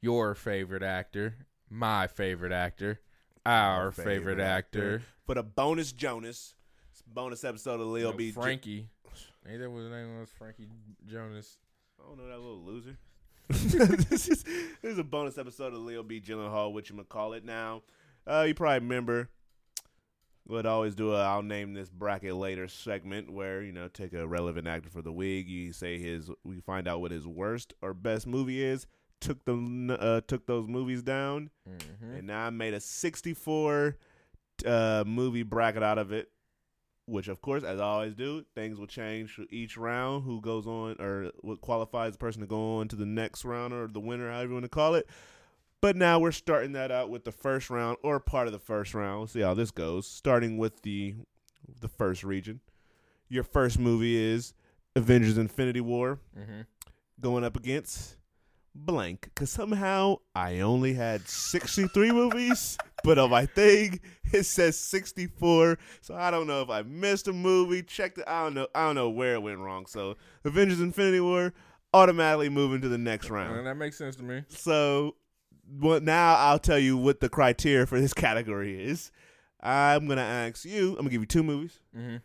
your favorite actor, my favorite actor, our favorite, favorite actor, For the bonus Jonas, bonus episode of know, B. Frankie. Ain't that what his name was? Frankie Jonas. I don't know that little loser. this, is, this is a bonus episode of Leo B. Gyllenhaal, what you gonna call it now. Uh, you probably remember. Would always do a I'll name this bracket later segment where you know take a relevant actor for the week. You say his, we find out what his worst or best movie is. Took them, uh, took those movies down, Mm-hmm. and now I made a 64 uh, movie bracket out of it. Which, of course, as I always do, things will change for each round. Who goes on, or what qualifies the person to go on to the next round, or the winner, however you want to call it. But now we're starting that out with the first round, or part of the first round. We'll see how this goes. Starting with the the first region. Your first movie is Avengers: Infinity War Mm-hmm. going up against blank because somehow I only had 63 movies, but on my thing it says 64. So I don't know if I missed a movie, checked it. I don't know. I don't know where it went wrong. So Avengers: Infinity War automatically moving to the next round. that makes sense to me. So what now? I'll tell you what the criteria for this category is. I'm gonna ask you. I'm gonna give you two movies Mm-hmm.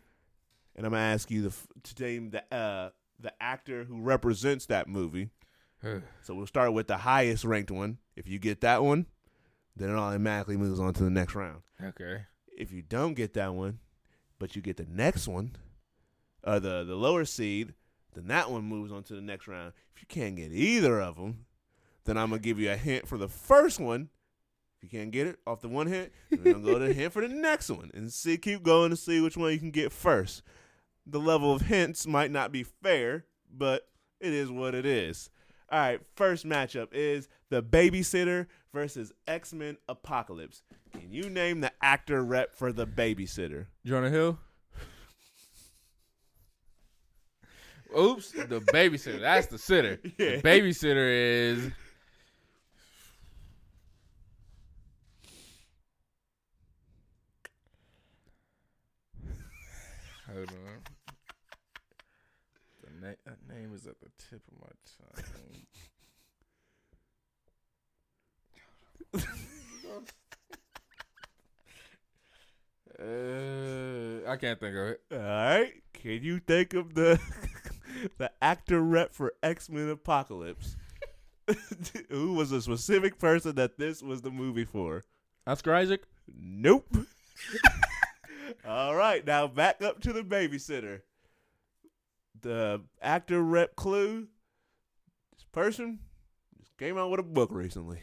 and I'm gonna ask you the, to name the uh, the actor who represents that movie. So we'll start with the highest ranked one. If you get that one, then it automatically moves on to the next round. okay. If you don't get that one, but you get the next one, uh, the the lower seed, then that one moves on to the next round. If you can't get either of them, then I'm gonna give you a hint for the first one. If you can't get it off the one hint, then we're gonna go to the hint for the next one and see. Keep going to see which one you can get first. The level of hints might not be fair, but it is what it is. All right, first matchup is the babysitter versus X Men Apocalypse. Can you name the actor rep for the babysitter? Jonah Hill. Oops, the babysitter. That's the sitter. Yeah. The babysitter is. Hold on. The na- that name is at the tip of my tongue. uh, I can't think of it. All right, can you think of the the actor rep for X Men Apocalypse? Who was a specific person that this was the movie for? Oscar Isaac. Nope. All right, now back up to the babysitter. The actor rep clue. This person just came out with a book recently.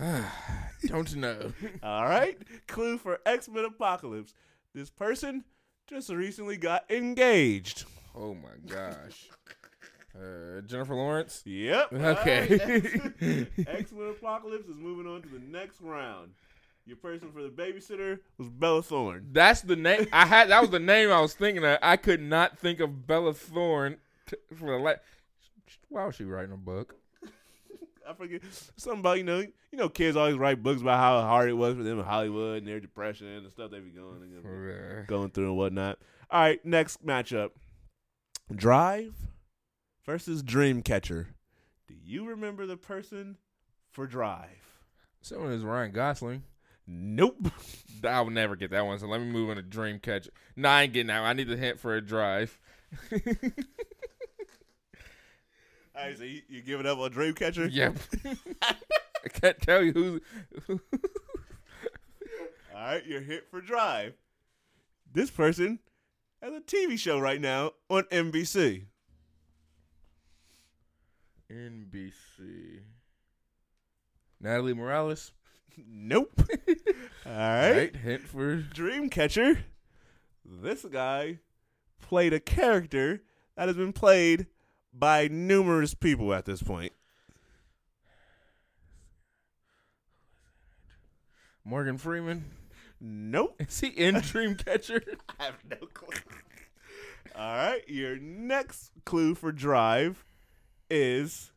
Don't know. All right, clue for X Men Apocalypse. This person just recently got engaged. Oh my gosh. Uh, Jennifer Lawrence. Yep. Okay. X Men Apocalypse is moving on to the next round. Your person for the babysitter was Bella Thorne. That's the name. I had that was the name I was thinking of. I could not think of Bella Thorne t- for the la- Why was she writing a book? I forget something about you know you know kids always write books about how hard it was for them in Hollywood and their depression and the stuff they be going Uh, going through and whatnot. All right, next matchup: Drive versus Dreamcatcher. Do you remember the person for Drive? Someone is Ryan Gosling. Nope. I'll never get that one. So let me move on to Dreamcatcher. No, I ain't getting that. one. I need the hint for a drive. All right, so you, you giving up on Dreamcatcher? yep. I can't tell you who's. All right, your hit for Drive. This person has a TV show right now on NBC. NBC. Natalie Morales. Nope. All right. Right. Hint for. Dreamcatcher. This guy played a character that has been played by numerous people at this point. Morgan Freeman. Nope. Is he in Dreamcatcher? I have no clue. All right, your next clue for Drive is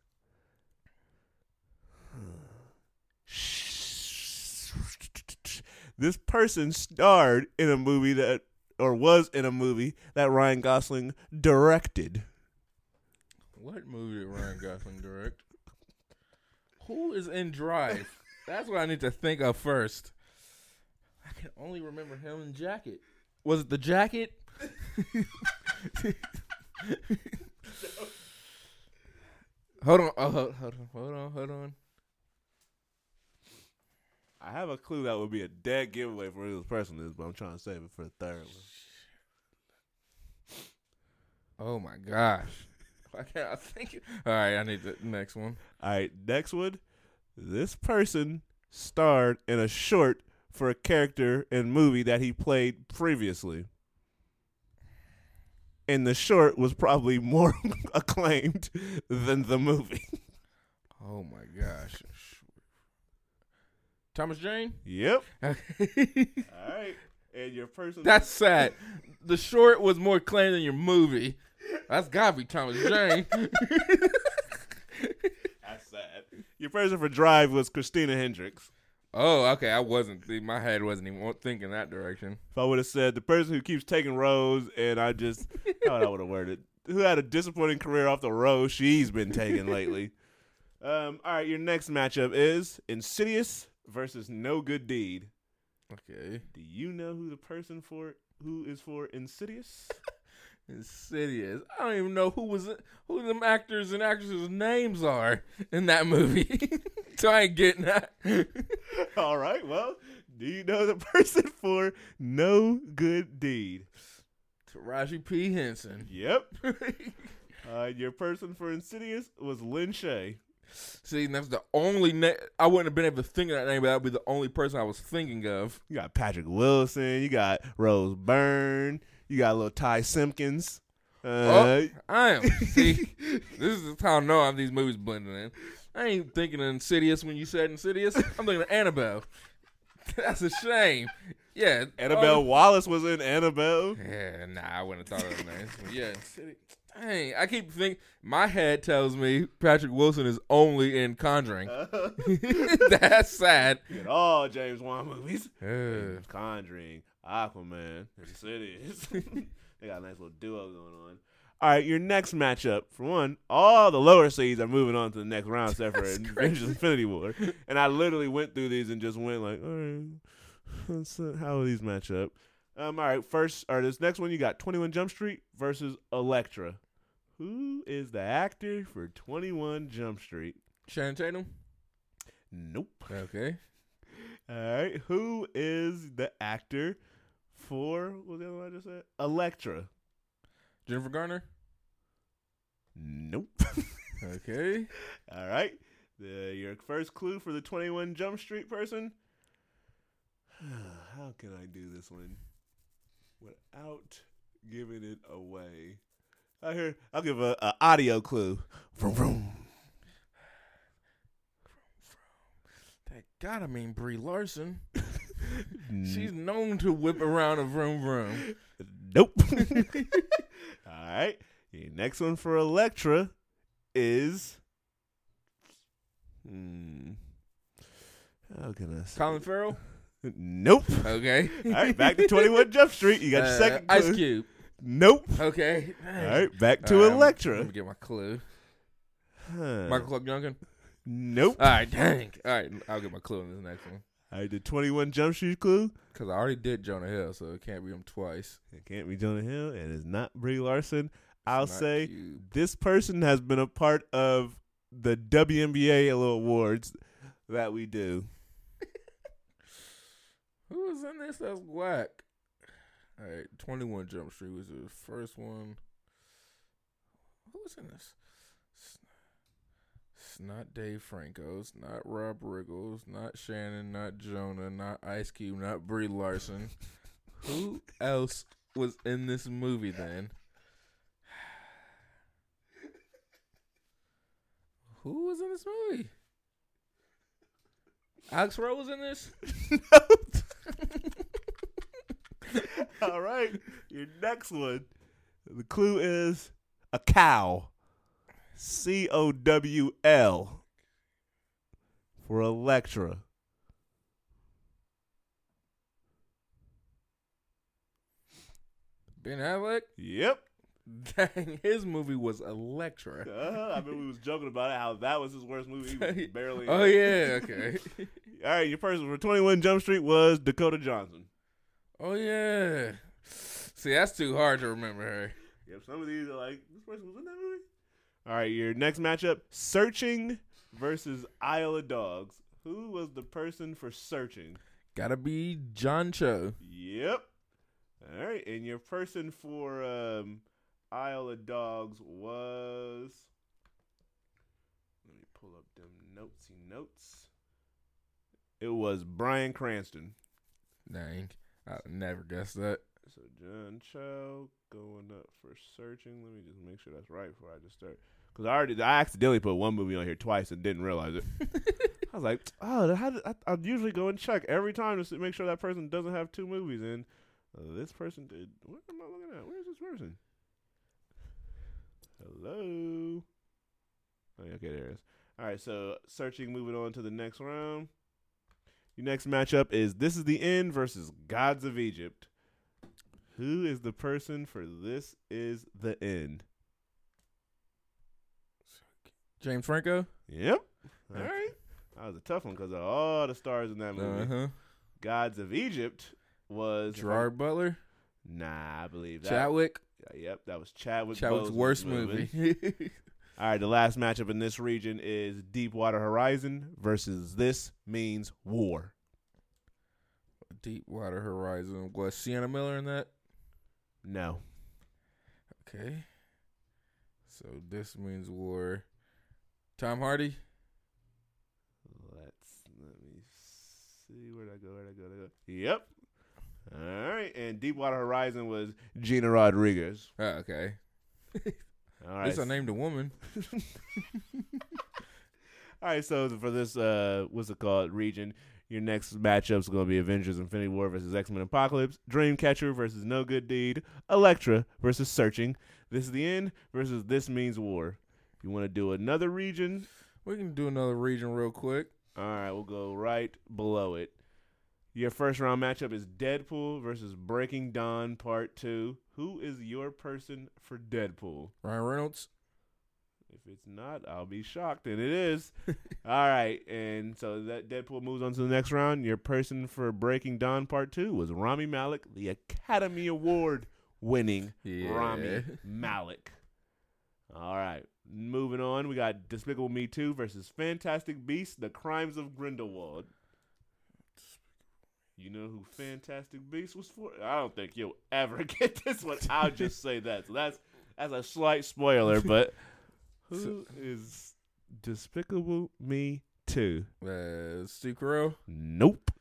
this person starred in a movie that, or was in a movie that Ryan Gosling directed. What movie did Ryan Gosling direct? Who is in Drive? That's what I need to think of first. I can only remember him in Jacket. Was it the Jacket? hold on, oh, hold, hold on, hold on, hold on. I have a clue that would be a dead giveaway for who this person is, but I'm trying to save it for the third one. Oh my gosh. Why can't I think? All right, I need the next one. All right, next one. This person starred in a short for a character in movie that he played previously. And the short was probably more acclaimed than the movie. Oh my gosh. Thomas Jane? Yep. All right. And your person That's sad. The short was more acclaimed than your movie. That's gotta be Thomas Jane. That's sad. Your person for Drive was Christina Hendricks. Oh, okay. I wasn't. see, My head wasn't even thinking that direction. If I would have said the person who keeps taking rows, and I just how would I would have worded who had a disappointing career off the road she's been taking lately. Um, all right, your next matchup is Insidious versus No Good Deed. Okay. Do you know who the person for who is for Insidious? Insidious. I don't even know who was who them actors and actresses' names are in that movie. so I ain't getting that. all right, well, do you know the person for No Good Deed? Taraji P. Henson. Yep. uh, your person for Insidious was Lin Shaye. See, that's the only name I wouldn't have been able to think of that name, but that would be the only person I was thinking of. You got Patrick Wilson. You got Rose Byrne. You got a little Ty Simpkins. Uh, Oh. I am. See, this is how I know I'm these movies blending in. I ain't thinking of Insidious when you said Insidious. I'm thinking of Annabelle. That's a shame. Yeah, Annabelle oh, Wallace was in Annabelle. yeah, nah, I wouldn't have thought of names. Yeah, Insidious. Dang, I keep thinking. My head tells me Patrick Wilson is only in Conjuring. That's sad. All James Wan movies. Uh, Conjuring, Aquaman, Insidious. they got a nice little duo going on. All right, your next matchup. For one, all the lower seeds are moving on to the next round, except for Avengers. Infinity War. And I literally went through these and just went like, all right, let's, uh, how will these match up? Um, all right, first, or this next one, you got 21 Jump Street versus Elektra. Who is the actor for 21 Jump Street? Shannon Tatum. Nope. Okay. All right, who is the actor for what was the other one I just said? Elektra. Jennifer Garner. Nope. Okay. All right. The your first clue for the 21 Jump Street person. How can I do this one without giving it away? I hear. I'll give a, a audio clue. Vroom, vroom. That gotta mean Brie Larson. She's known to whip around a vroom vroom. Nope. All right. Your next one for Elektra is. Hmm. How can I say? Colin Farrell. Nope. Okay. All right, back to 21 Jump Street. You got your Uh, second Ice clue. Cube. Nope. Okay. All right, back to Elektra. Let me get my clue. Huh. Michael Clarke Duncan. Nope. All right, dang. All right, I'll get my clue in this next one. I did 21 Jump Street clue. Because I already did Jonah Hill, so it can't be him twice. It can't be Jonah Hill, and it's not Brie Larson. I'll say this person has been a part of the WNBA awards that we do. Who was in this? That's whack. All right, 21 Jump Street was the first one. Who was in this? It's- not Dave Franco. It's not Rob Riggles. Not Shannon. Not Jonah. Not Ice Cube. Not Brie Larson. Who else was in this movie then? Who was in this movie? Alex Rowe was in this? All right. Your next one. The clue is a cow. C O W L. For Elektra. Ben Affleck? Yep. Dang, his movie was Elektra. Uh, I mean, we was joking about it how that was his worst movie. barely. oh yeah, okay. All right, your first for Twenty One Jump Street was Dakota Johnson oh yeah. See, that's too hard to remember her. Yep, some of these are like this person was in that movie. All right, your next matchup: Searching versus Isle of Dogs. Who was the person for Searching? Gotta be John Cho. Yep. All right, and your person for um, Isle of Dogs was. Let me pull up them notesy notes. It was Bryan Cranston. Dang, I never guessed that. So John Cho going up for searching. Let me just make sure that's right before I just start. Because I already, I accidentally put one movie on here twice and didn't realize it. I was like, oh, how did, I, I usually go and check every time to make sure that person doesn't have two movies And Uh, this person did. What am I looking at? Where's this person? Hello. Oh, okay, there it is. All right, so searching. Moving on to the next round. Your next matchup is This Is the End versus Gods of Egypt. Who is the person for This Is the End? James Franco. Yep. All right. That was a tough one because of all the stars in that movie. huh. Gods of Egypt was Gerard Butler. Nah, I believe that. Chadwick. Yep, that was Chadwick. Chadwick's Boseman's worst movie. All right, the last matchup in this region is Deepwater Horizon versus This Means War. Deepwater Horizon. Was Sienna Miller in that? No. Okay. So this means war. Tom Hardy. Let's let me see where I go? Where I go? Where'd I go? Yep. All right, and Deepwater Horizon was Gina Rodriguez. Oh, okay. All At least I named a woman. All right, so for this, uh, what's it called, region, your next matchup's going to be Avengers Infinity War versus X Men Apocalypse, Dreamcatcher versus No Good Deed, Elektra versus Searching, This is the End versus This Means War. If you want to do another region, We can do another region real quick. all right, we'll go right below it. Your first round matchup is Deadpool versus Breaking Dawn Part 2. Who is your person for Deadpool? Ryan Reynolds. If it's not, I'll be shocked, and it is. All right, and so that Deadpool moves on to the next round. Your person for Breaking Dawn Part Two was Rami Malek, the Academy Award winning Yeah. Rami Malek. All right, moving on. We got Despicable Me Two versus Fantastic Beasts: The Crimes of Grindelwald. You know who Fantastic Beasts was for? I don't think you'll ever get this one. I'll just say that. So that's that's a slight spoiler, but who is Despicable Me 2? Uh, Stu Carell. Nope.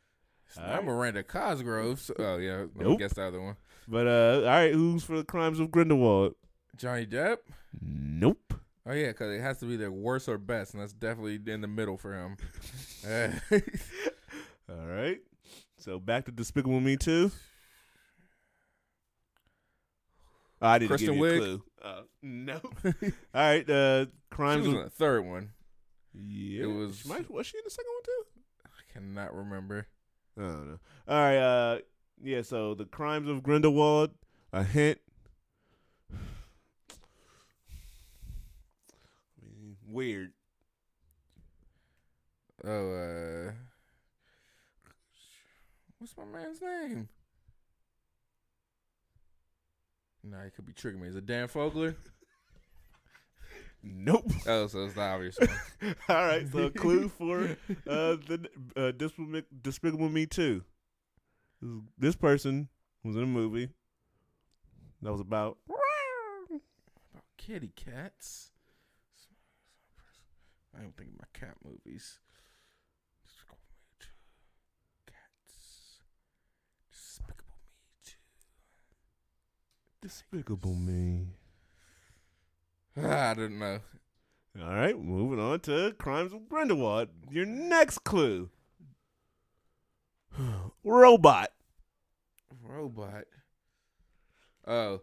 It's All not right. Miranda Cosgrove. So, oh yeah. Let me Nope. guess the other one. But uh all right, who's for the crimes of Grindelwald? Johnny Depp. Nope. Oh yeah, because it has to be the worst or best, and that's definitely in the middle for him. So back to Despicable Me 2. Oh, I didn't Kristen give you a clue. Uh, nope. all right, uh she crimes was in the third one. Yeah. it was- She might- was she in the second one too? I cannot remember. I don't know. All right, uh yeah, so the crimes of Grindelwald, a hint. I mean, weird. Oh, uh, what's my man's name? Nah, he could be tricking me. Is it Dan Fogler? Nope. Oh, so it's the obvious one. All right, so a clue for uh the uh, Despicable, Despicable Me 2. This, this person was in a movie that was about About kitty cats. I don't think of my cat movies. Despicable Me Two. Cats. Despicable Me Two. Despicable Me. I don't know. All right, moving on to Crimes of Grindelwald. Your next clue. Robot. Robot. Oh,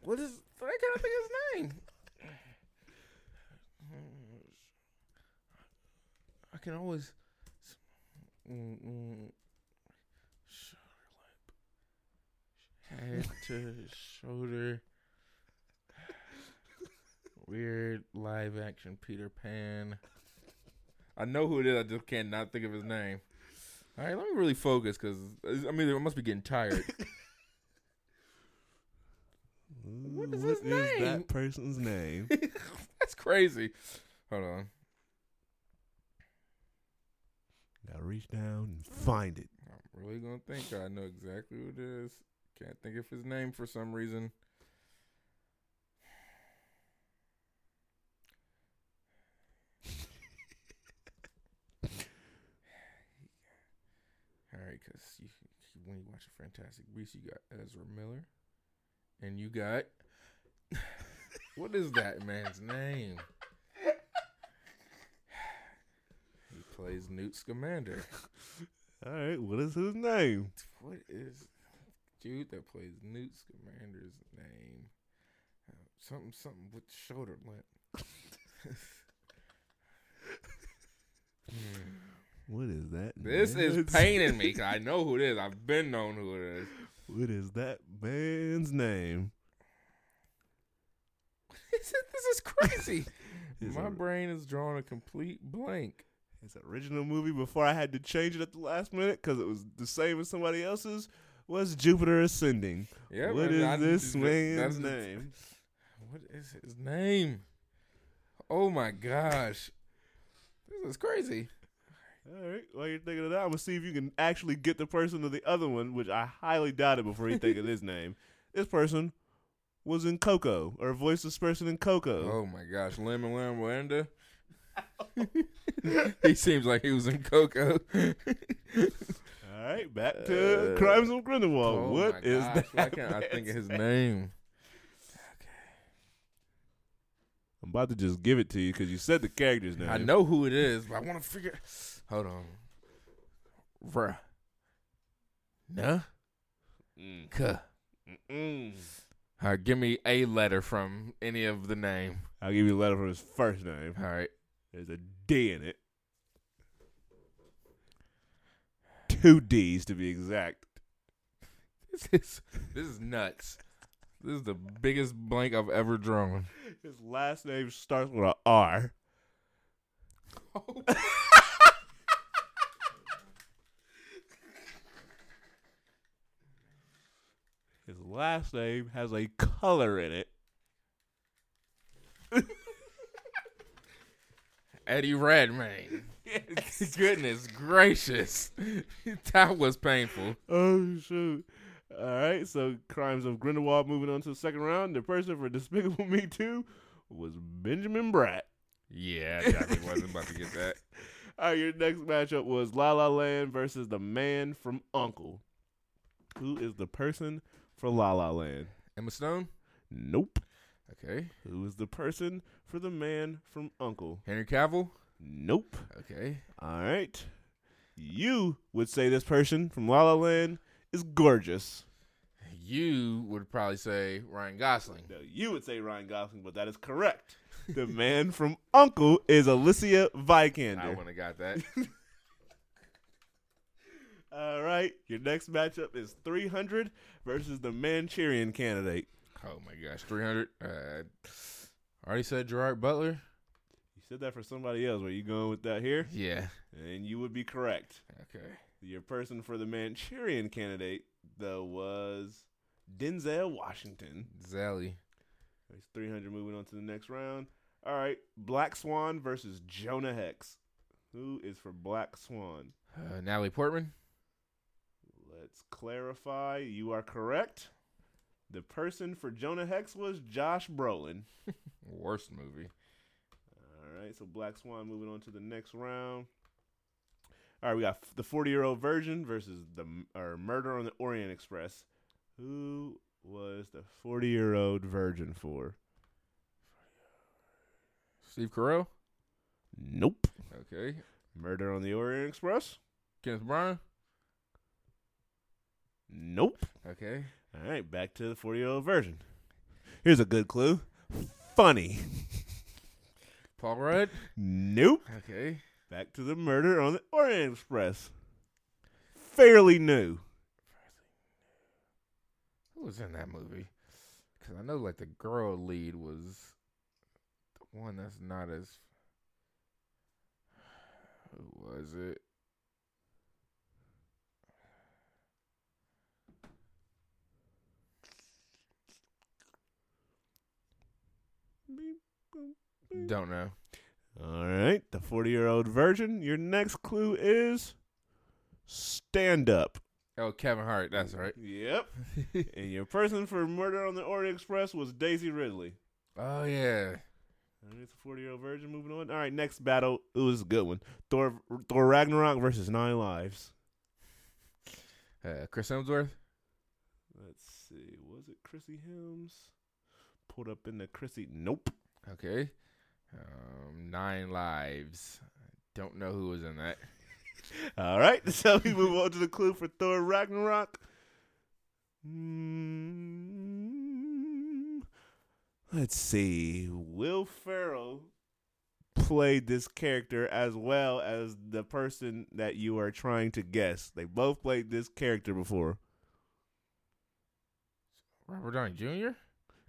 what is? I can't think of his name. I can always. Mm, mm, Charlotte. Had to his shoulder. Weird live action Peter Pan. I know who it is. I just can't think of his name. All right, let me really focus because uh, I mean I must be getting tired. What is his name? that person's name? That's crazy. Hold on. Gotta reach down and find it. I'm really gonna think I know exactly who it is. Can't think of his name for some reason. All right, because you, you- when you watch a Fantastic Beast, you got Ezra Miller, and you got what is that man's name? He plays Newt Scamander. All right, what is his name? What is dude that plays Newt Scamander's name? Uh, something, something with shoulder. Hmm. What is that? This is paining me because I know who it is. I've been known who it is. What is that man's name? this is, crazy. My or- brain is drawing a complete blank. His original movie before I had to change it at the last minute because it was the same as somebody else's was Jupiter Ascending. Yeah, what is I- this that- man's name? What is his name? Oh my gosh, this is crazy. All right, while you're thinking of that, I'm gonna see if you can actually get the person of the other one, which I highly doubt it. before you think of his name. This person was in Coco, or voiced this person in Coco. Oh my gosh, Lemon Lamb he seems like he was in Coco. All right, back to Uh, Crimes of Grindelwald. oh what is gosh, that? Why can't I think of his name? I'm about to just give it to you because you said the character's name. I know who it is, but I want to figure. Hold on. Bruh. Nah. Mm. Kuh. Mm-mm. All right, give me a letter from any of the name. I'll give you a letter from his first name. All right. There's a D in it. Two D's to be exact. This is this is nuts. This is the biggest blank I've ever drawn. His last name starts with a R. His last name has a color in it. Eddie Redmayne. Goodness gracious. that was painful. Oh shoot! All right, so Crimes of Grindelwald moving on to the second round. The person for Despicable Me Two was Benjamin Bratt. Yeah, I definitely wasn't about to get that. All right, your next matchup was La La Land versus the man from Uncle. Who is the person for La La Land? Emma Stone? Nope. Okay. Who is the person for the man from Uncle? Henry Cavill? Nope. Okay. All right. You would say this person from La La Land is gorgeous. You would probably say Ryan Gosling. No, you would say Ryan Gosling, but that is correct. the man from Uncle is Alicia I Vikander. wouldn't have got that. All right. Your next matchup is 300 versus the Manchurian candidate. Oh my gosh, 300. Uh, I already said Gerard Butler. Said that for somebody else. Were you going with that here? Yeah. And you would be correct. Okay. Your person for the Manchurian candidate, though, was Denzel Washington. Zally. There's 300 moving on to the next round. All right. Black Swan versus Jonah Hex. Who is for Black Swan? Uh, Natalie Portman. Let's clarify. You are correct. The person for Jonah Hex was Josh Brolin. Worst movie. All right, so Black Swan moving on to the next round. All right, we got the 40 year old virgin versus the or Murder on the Orient Express. Who was the 40 year old virgin for? Steve Carell. Nope. Okay. Murder on the Orient Express? Kenneth Branagh. Nope. Okay. All right, back to the 40 year old virgin. Here's a good clue. Funny. Paul Rudd. Nope. Okay. Back to the murder on the Orient Express. Fairly new. Who was in that movie? Because I know like the girl lead was the one that's not as. Who was it? Don't know. All right, the 40 year old virgin. Your next clue is stand up. Oh, Kevin Hart. That's right. Yep. and your person for Murder on the Orient Express was Daisy Ridley. Oh yeah. It's a 40 year old virgin. Moving on. All right, next battle. It was a good one. Thor, Thor Ragnarok versus Nine Lives. Uh, Chris Hemsworth. Let's see. Was it Chrissy Helms? Pulled up in the Chrissy. Nope. Okay. Um, Nine Lives. Don't know who was in that. All right, so we move on to the clue for Thor Ragnarok. Mm, let's see. Will Ferrell played this character as well as the person that you are trying to guess. They both played this character before. Robert Downey Jr.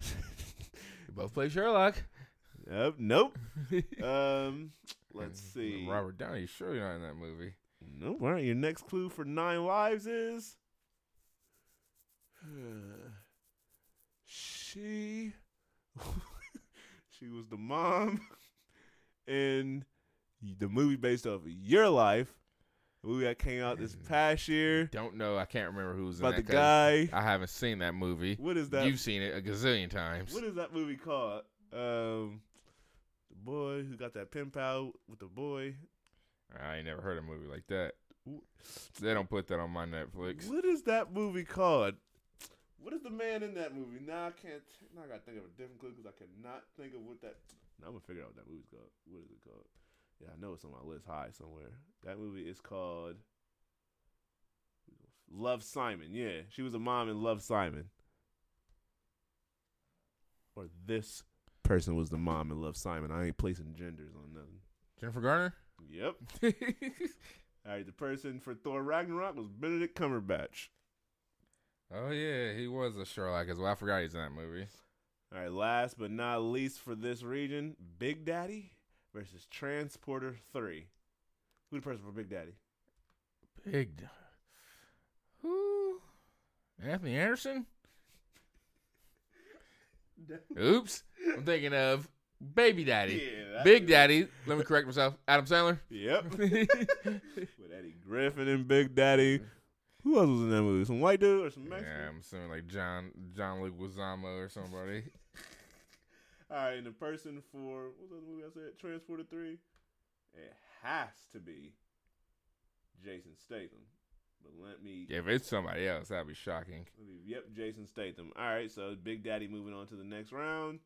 they both play Sherlock. Yep. Nope. um, let's see. Robert Downey sure you're not in that movie. Nope. All right. Your next clue for Nine Lives is she. she was the mom in the movie based off of your life. The movie that came out this past year. Don't know. I can't remember who was in About the guy. I haven't seen that movie. What is that? You've seen it a gazillion times. What is that movie called? Um, boy who got that pen pal with the boy. I ain't never heard a movie like that. They don't put that on my Netflix. What is that movie called? What is the man in that movie? Now I can't. Now I gotta think of a different clue because I cannot think of what that. Now I'm gonna figure out what that movie's called. What is it called? Yeah, I know it's on my list high somewhere. That movie is called Love Simon. Yeah, she was a mom in Love Simon. Or this person was the mom and loved Simon. I ain't placing genders on nothing. Jennifer Garner. Yep. All right, the person for Thor Ragnarok was Benedict Cumberbatch. oh yeah, he was a Sherlock as well. I forgot he's in that movie. All right, last but not least for this region, Big Daddy versus Transporter 3. Who the person for Big Daddy? Big. d- Who? Anthony Anderson. Oops. I'm thinking of Baby Daddy. that- Big Daddy. Let me correct myself. Adam Sandler. Yep. With Eddie Griffin and Big Daddy. Who else was in that movie? Some white dude or some Mexican? Yeah, I'm assuming like John John Luke Wazamo or somebody. All right, and the person for what was the other movie I said? Transporter Three. It has to be Jason Statham. But let me, if it's somebody else, that'd be shocking. me. Yep, Jason Statham. All right, so Big Daddy moving on to the next round.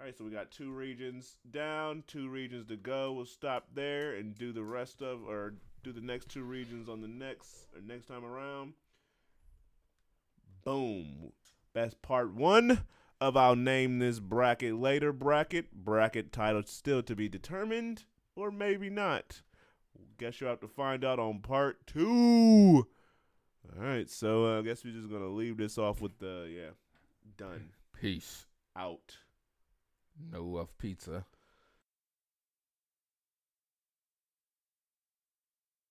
All right, so we got two regions down, two regions to go. We'll stop there and do the rest of, or do the next two regions on the next or next time around. Boom. That's part one of I'll name this bracket later bracket. Bracket title still to be determined, or maybe not. Guess you'll have to find out on part two. All right, so uh, I guess we're just gonna leave this off with the yeah, done, Peace. out. No of pizza.